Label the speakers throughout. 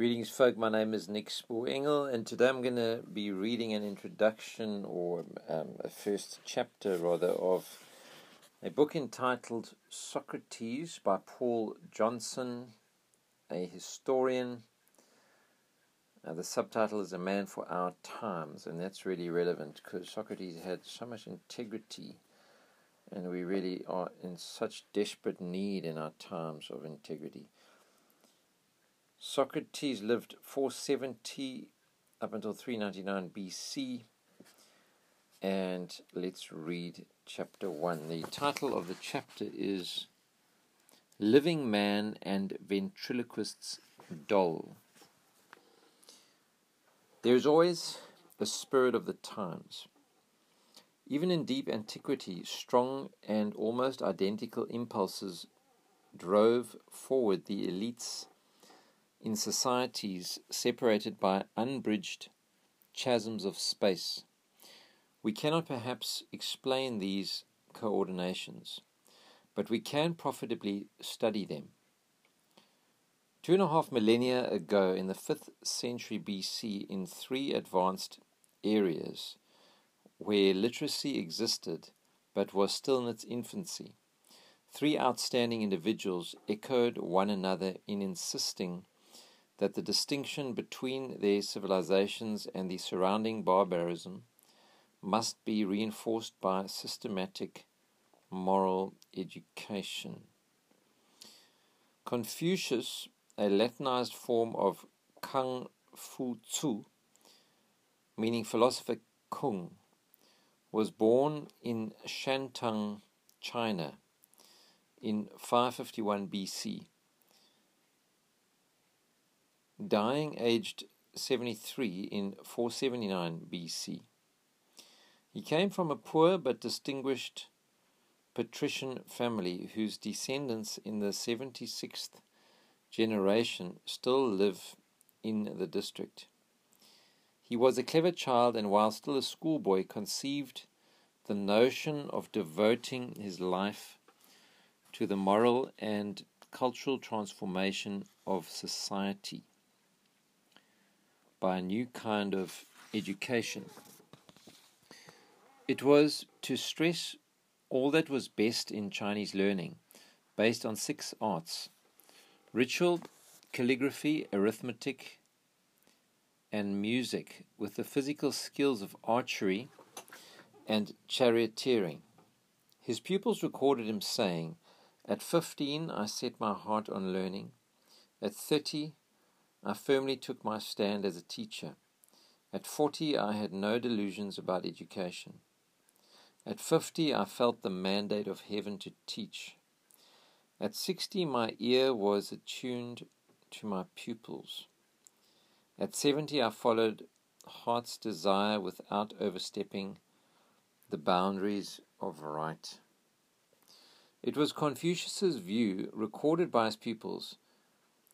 Speaker 1: Greetings, folk. My name is Nick Spoor and today I'm going to be reading an introduction or um, a first chapter, rather, of a book entitled Socrates by Paul Johnson, a historian. Uh, the subtitle is A Man for Our Times, and that's really relevant because Socrates had so much integrity, and we really are in such desperate need in our times of integrity. Socrates lived 470 up until 399 BC. And let's read chapter 1. The title of the chapter is Living Man and Ventriloquist's Doll. There is always the spirit of the times. Even in deep antiquity, strong and almost identical impulses drove forward the elites in societies separated by unbridged chasms of space. We cannot perhaps explain these coordinations, but we can profitably study them. Two and a half millennia ago, in the 5th century BC, in three advanced areas where literacy existed but was still in its infancy, three outstanding individuals echoed one another in insisting that the distinction between their civilizations and the surrounding barbarism must be reinforced by systematic moral education. Confucius, a Latinized form of Kung Fu Tzu, meaning philosopher Kung, was born in Shantung, China, in 551 BC dying aged 73 in 479 BC. He came from a poor but distinguished patrician family whose descendants in the 76th generation still live in the district. He was a clever child and while still a schoolboy conceived the notion of devoting his life to the moral and cultural transformation of society by a new kind of education. It was to stress all that was best in Chinese learning, based on six arts ritual, calligraphy, arithmetic, and music, with the physical skills of archery and charioteering. His pupils recorded him saying, At fifteen I set my heart on learning. At thirty I firmly took my stand as a teacher. At 40, I had no delusions about education. At 50, I felt the mandate of heaven to teach. At 60, my ear was attuned to my pupils. At 70, I followed heart's desire without overstepping the boundaries of right. It was Confucius's view, recorded by his pupils,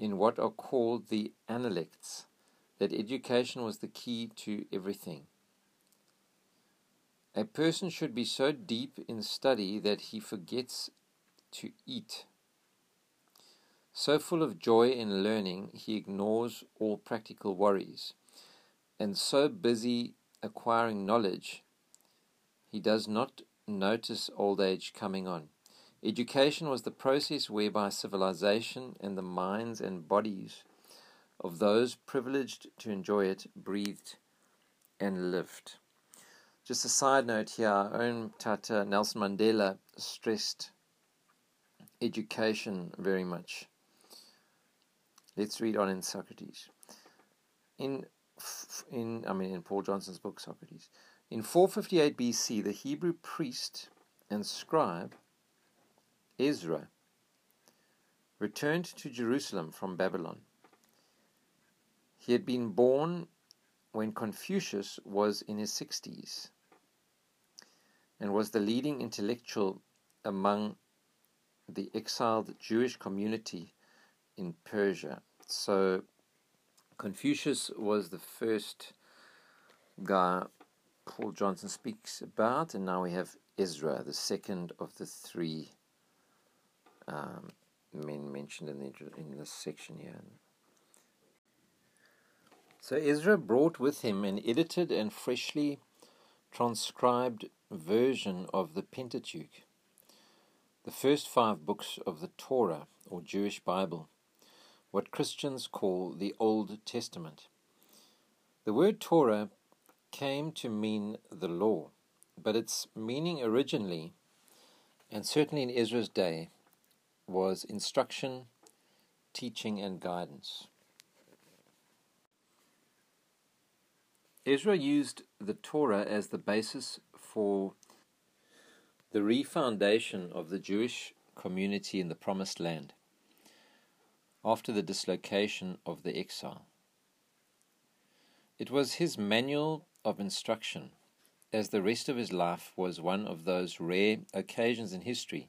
Speaker 1: in what are called the Analects, that education was the key to everything. A person should be so deep in study that he forgets to eat. So full of joy in learning, he ignores all practical worries. And so busy acquiring knowledge, he does not notice old age coming on. Education was the process whereby civilization and the minds and bodies of those privileged to enjoy it breathed and lived. Just a side note here, our own Tata Nelson Mandela stressed education very much. Let's read on in Socrates. In in I mean in Paul Johnson's book Socrates. In 458 BC, the Hebrew priest and scribe Ezra returned to Jerusalem from Babylon. He had been born when Confucius was in his 60s and was the leading intellectual among the exiled Jewish community in Persia. So Confucius was the first guy Paul Johnson speaks about, and now we have Ezra, the second of the three um, men mentioned in the in this section here. So Ezra brought with him an edited and freshly transcribed version of the Pentateuch, the first five books of the Torah, or Jewish Bible, what Christians call the Old Testament. The word Torah came to mean the law, but its meaning originally, and certainly in Ezra's day, was instruction, teaching, and guidance. Ezra used the Torah as the basis for the refoundation of the Jewish community in the Promised Land after the dislocation of the exile. It was his manual of instruction, as the rest of his life was one of those rare occasions in history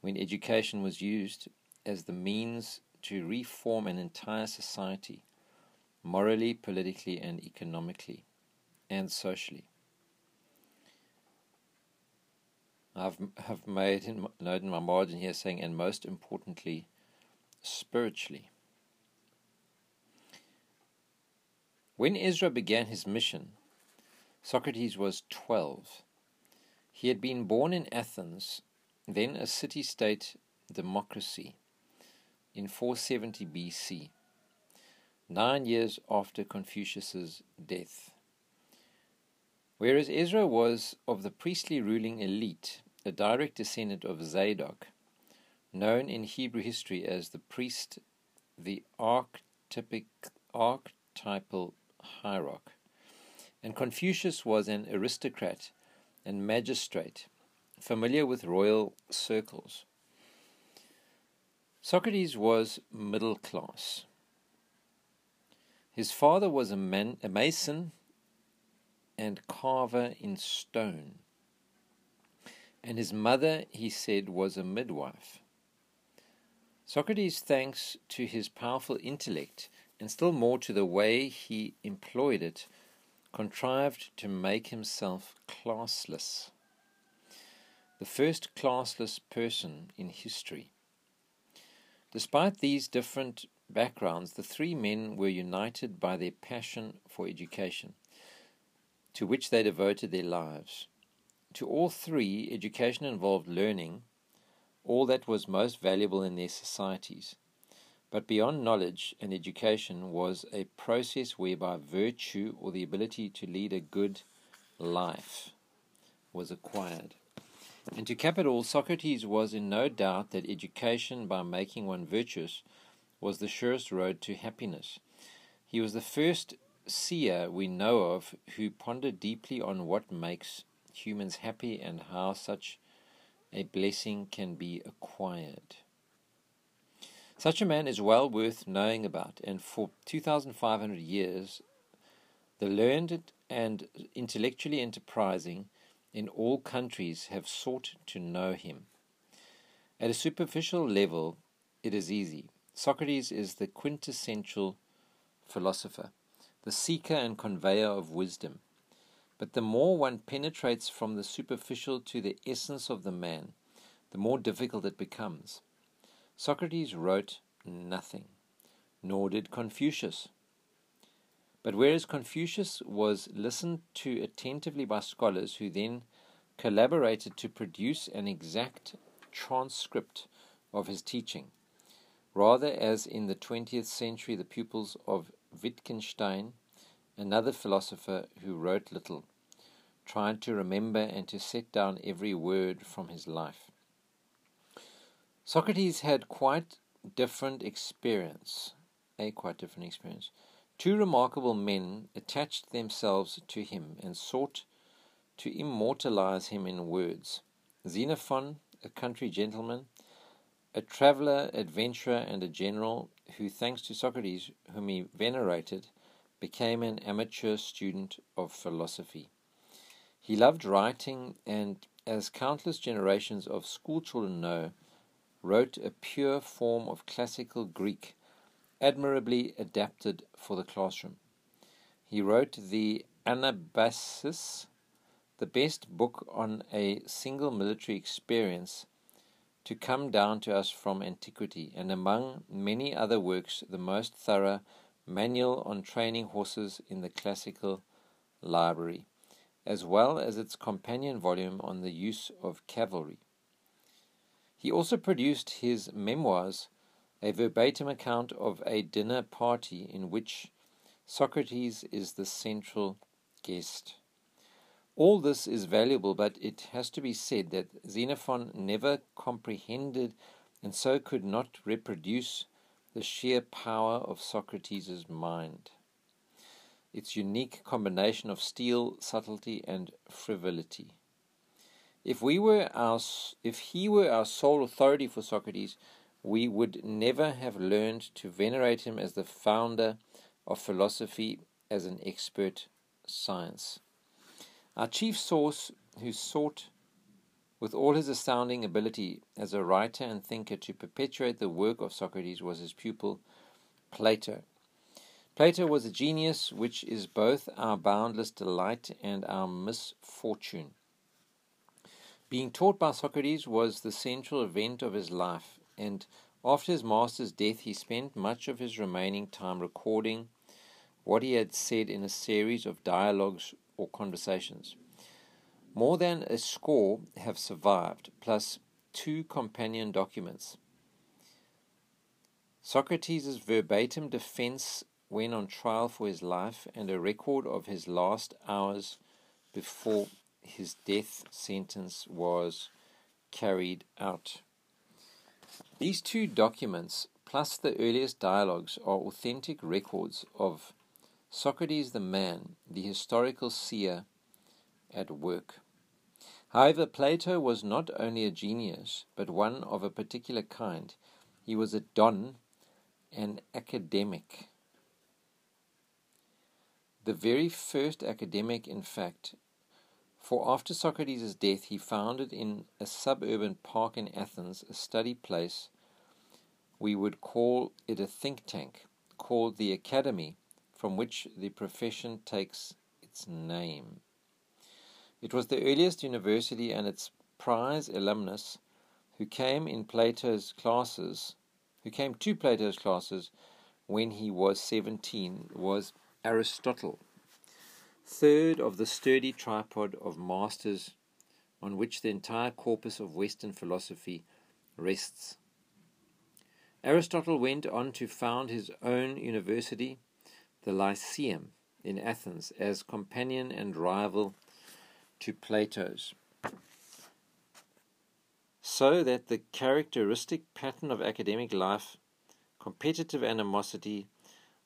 Speaker 1: when education was used as the means to reform an entire society morally, politically, and economically, and socially. I've have made a note in my margin here saying, and most importantly, spiritually. When Ezra began his mission, Socrates was 12. He had been born in Athens, then a city state democracy, in 470 BC nine years after Confucius's death. Whereas Ezra was of the priestly ruling elite, a direct descendant of Zadok, known in Hebrew history as the priest, the archetypal hierarch, and Confucius was an aristocrat and magistrate, familiar with royal circles. Socrates was middle class, his father was a, man, a mason and carver in stone. And his mother, he said, was a midwife. Socrates, thanks to his powerful intellect, and still more to the way he employed it, contrived to make himself classless. The first classless person in history. Despite these different backgrounds, the three men were united by their passion for education, to which they devoted their lives. To all three, education involved learning all that was most valuable in their societies. But beyond knowledge and education was a process whereby virtue or the ability to lead a good life was acquired. And to cap it all, Socrates was in no doubt that education, by making one virtuous, was the surest road to happiness. He was the first seer we know of who pondered deeply on what makes humans happy and how such a blessing can be acquired. Such a man is well worth knowing about, and for 2,500 years, the learned and intellectually enterprising in all countries have sought to know him. At a superficial level, it is easy. Socrates is the quintessential philosopher, the seeker and conveyor of wisdom. But the more one penetrates from the superficial to the essence of the man, the more difficult it becomes. Socrates wrote nothing, nor did Confucius. But whereas Confucius was listened to attentively by scholars who then collaborated to produce an exact transcript of his teaching, rather as in the 20th century the pupils of Wittgenstein, another philosopher who wrote little, tried to remember and to set down every word from his life. Socrates had quite different experience, a quite different experience. Two remarkable men attached themselves to him and sought to immortalize him in words. Xenophon, a country gentleman, a traveler, adventurer, and a general who, thanks to Socrates, whom he venerated, became an amateur student of philosophy. He loved writing and, as countless generations of schoolchildren know, wrote a pure form of classical Greek, admirably adapted for the classroom. He wrote the Anabasis, the best book on a single military experience to come down to us from antiquity, and among many other works, the most thorough, Manual on Training Horses in the Classical Library, as well as its companion volume on the use of cavalry. He also produced his memoirs, a verbatim account of a dinner party in which Socrates is the central guest. All this is valuable, but it has to be said that Xenophon never comprehended and so could not reproduce the sheer power of Socrates' mind, its unique combination of steel, subtlety, and frivolity. If we were our, if he were our sole authority for Socrates, we would never have learned to venerate him as the founder of philosophy, as an expert science. Our chief source, who sought with all his astounding ability as a writer and thinker to perpetuate the work of Socrates, was his pupil Plato. Plato was a genius which is both our boundless delight and our misfortune. Being taught by Socrates was the central event of his life, and after his master's death, he spent much of his remaining time recording what he had said in a series of dialogues or conversations. More than a score have survived, plus two companion documents. Socrates' verbatim defense when on trial for his life and a record of his last hours before his death sentence was carried out. These two documents, plus the earliest dialogues, are authentic records of Socrates the man, the historical seer, at work. However, Plato was not only a genius, but one of a particular kind. He was a don, an academic. The very first academic, in fact, for after Socrates' death, he founded in a suburban park in Athens a study place. We would call it a think tank, called the Academy from which the profession takes its name. It was the earliest university, and its prize alumnus, who came in Plato's classes, who came to Plato's classes when he was 17, was Aristotle, third of the sturdy tripod of masters on which the entire corpus of Western philosophy rests. Aristotle went on to found his own university the Lyceum in Athens as companion and rival to Plato's. So that the characteristic pattern of academic life, competitive animosity,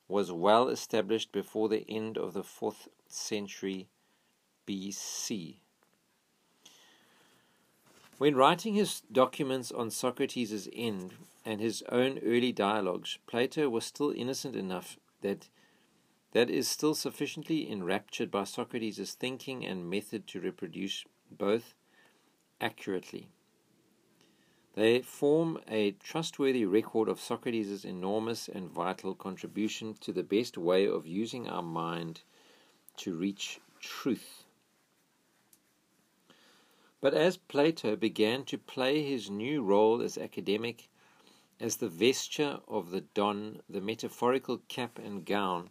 Speaker 1: was well established before the end of the 4th century BC. When writing his documents on Socrates' end and his own early dialogues, Plato was still innocent enough that that is still sufficiently enraptured by Socrates' thinking and method to reproduce both accurately. They form a trustworthy record of Socrates' enormous and vital contribution to the best way of using our mind to reach truth. But as Plato began to play his new role as academic, as the vesture of the don, the metaphorical cap and gown,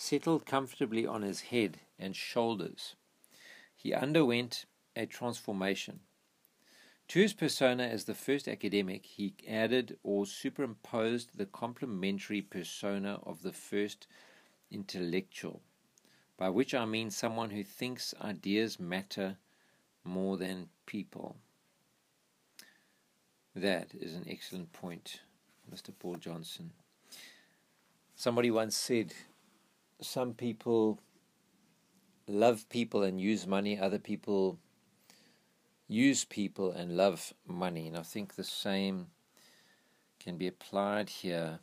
Speaker 1: settled comfortably on his head and shoulders. He underwent a transformation. To his persona as the first academic, he added or superimposed the complementary persona of the first intellectual, by which I mean someone who thinks ideas matter more than people. That is an excellent point, Mr. Paul Johnson. Somebody once said, some people love people and use money, other people use people and love money. And I think the same can be applied here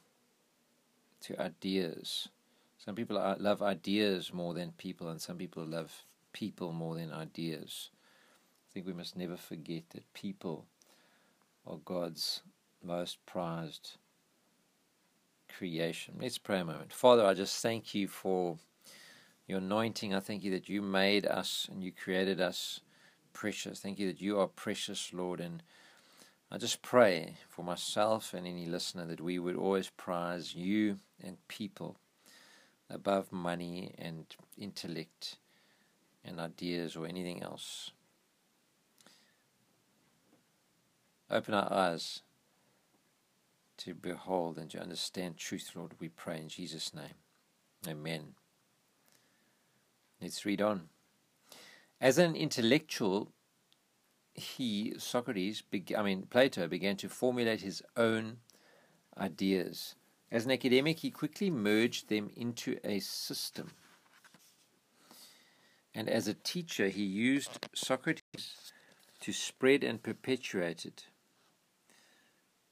Speaker 1: to ideas. Some people love ideas more than people, and some people love people more than ideas. I think we must never forget that people are God's most prized creation. Let's pray a moment. Father, I just thank you for your anointing. I thank you that you made us and you created us precious. Thank you that you are precious, Lord. And I just pray for myself and any listener that we would always prize you and people above money and intellect and ideas or anything else. Open our eyes to behold and to understand truth, Lord, we pray in Jesus' name. Amen. Let's read on. As an intellectual, he, Socrates, I mean, Plato, began to formulate his own ideas. As an academic, he quickly merged them into a system. And as a teacher, he used Socrates to spread and perpetuate it.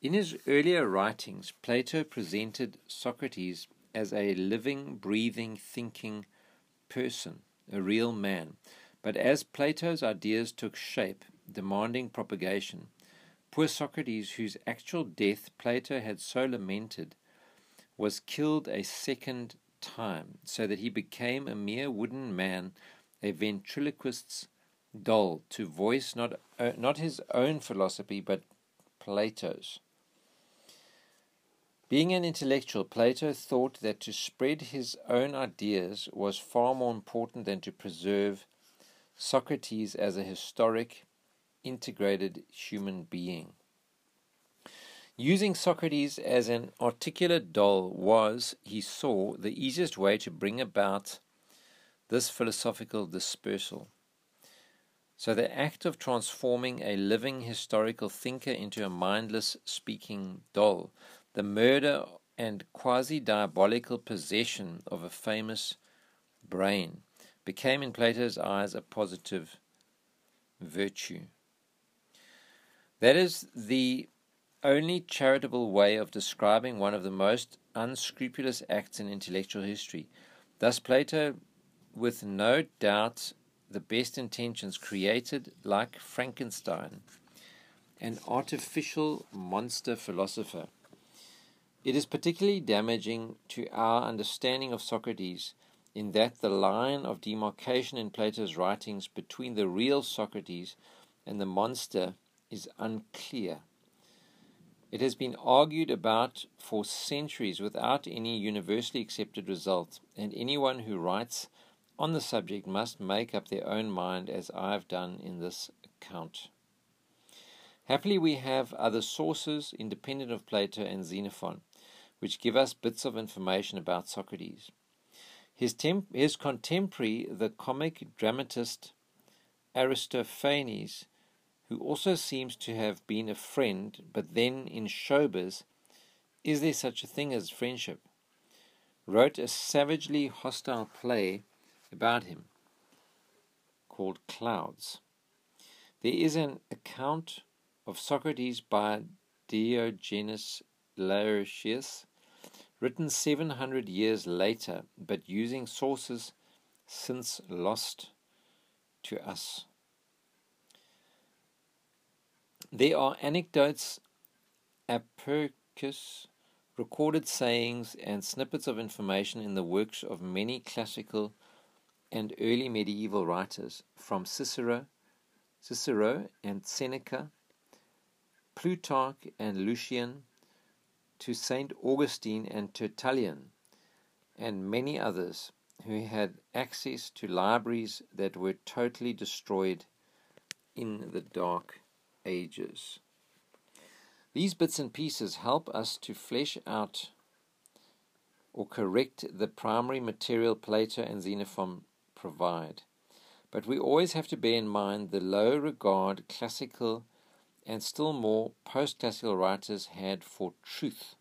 Speaker 1: In his earlier writings, Plato presented Socrates as a living, breathing, thinking person, a real man. But as Plato's ideas took shape, demanding propagation, poor Socrates, whose actual death Plato had so lamented, was killed a second time, so that he became a mere wooden man, a ventriloquist's doll, to voice not, uh, not his own philosophy, but Plato's. Being an intellectual, Plato thought that to spread his own ideas was far more important than to preserve Socrates as a historic, integrated human being. Using Socrates as an articulate doll was, he saw, the easiest way to bring about this philosophical dispersal. So, the act of transforming a living historical thinker into a mindless speaking doll the murder and quasi diabolical possession of a famous brain became in Plato's eyes a positive virtue. That is the only charitable way of describing one of the most unscrupulous acts in intellectual history. Thus, Plato, with no doubt the best intentions, created, like Frankenstein, an artificial monster philosopher it is particularly damaging to our understanding of Socrates in that the line of demarcation in Plato's writings between the real Socrates and the monster is unclear. It has been argued about for centuries without any universally accepted result, and anyone who writes on the subject must make up their own mind, as I have done in this account. Happily, we have other sources independent of Plato and Xenophon which give us bits of information about Socrates. His, his contemporary, the comic dramatist Aristophanes, who also seems to have been a friend, but then in showbiz, is there such a thing as friendship? wrote a savagely hostile play about him called Clouds. There is an account of Socrates by Diogenes Laertius written 700 years later, but using sources since lost to us. There are anecdotes, apocryphs, recorded sayings, and snippets of information in the works of many classical and early medieval writers, from Cicero, Cicero and Seneca, Plutarch and Lucian, to St. Augustine and Tertullian, and many others who had access to libraries that were totally destroyed in the Dark Ages. These bits and pieces help us to flesh out or correct the primary material Plato and Xenophon provide. But we always have to bear in mind the low regard classical and still more post classical writers had for truth.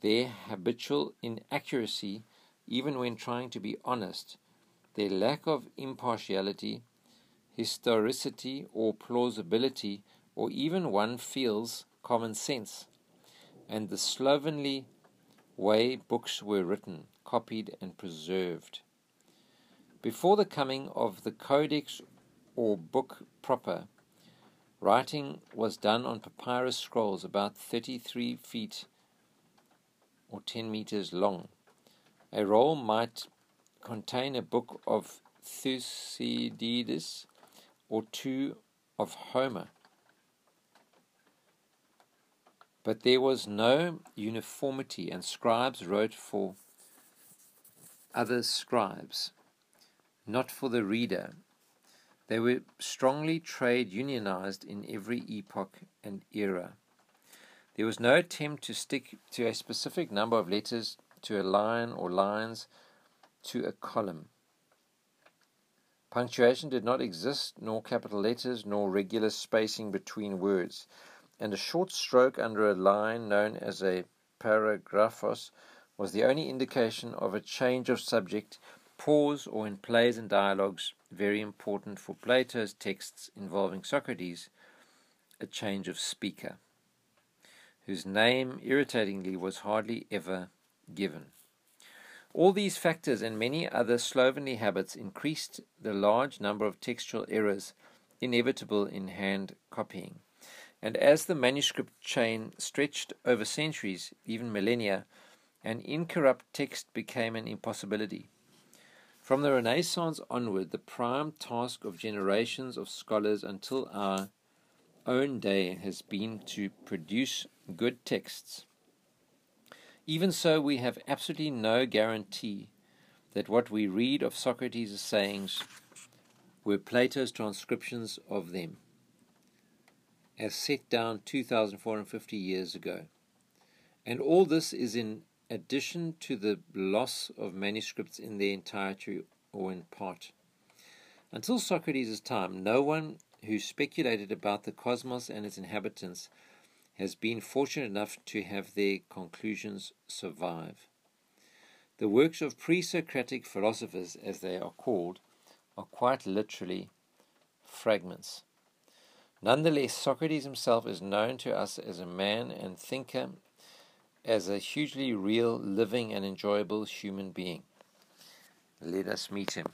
Speaker 1: Their habitual inaccuracy, even when trying to be honest, their lack of impartiality, historicity, or plausibility, or even one feels common sense, and the slovenly way books were written, copied, and preserved. Before the coming of the codex or book proper, Writing was done on papyrus scrolls about 33 feet or 10 meters long. A roll might contain a book of Thucydides or two of Homer. But there was no uniformity, and scribes wrote for other scribes, not for the reader. They were strongly trade unionized in every epoch and era. There was no attempt to stick to a specific number of letters to a line or lines to a column. Punctuation did not exist, nor capital letters, nor regular spacing between words, and a short stroke under a line known as a paragraphos was the only indication of a change of subject, pause, or in plays and dialogues, very important for Plato's texts involving Socrates, a change of speaker, whose name, irritatingly, was hardly ever given. All these factors and many other slovenly habits increased the large number of textual errors inevitable in hand copying. And as the manuscript chain stretched over centuries, even millennia, an incorrupt text became an impossibility. From the Renaissance onward, the prime task of generations of scholars until our own day has been to produce good texts. Even so, we have absolutely no guarantee that what we read of Socrates' sayings were Plato's transcriptions of them, as set down 2,450 years ago. And all this is in addition to the loss of manuscripts in their entirety or in part. Until Socrates' time, no one who speculated about the cosmos and its inhabitants has been fortunate enough to have their conclusions survive. The works of pre Socratic philosophers, as they are called, are quite literally fragments. Nonetheless, Socrates himself is known to us as a man and thinker as a hugely real, living, and enjoyable human being. Let us meet him.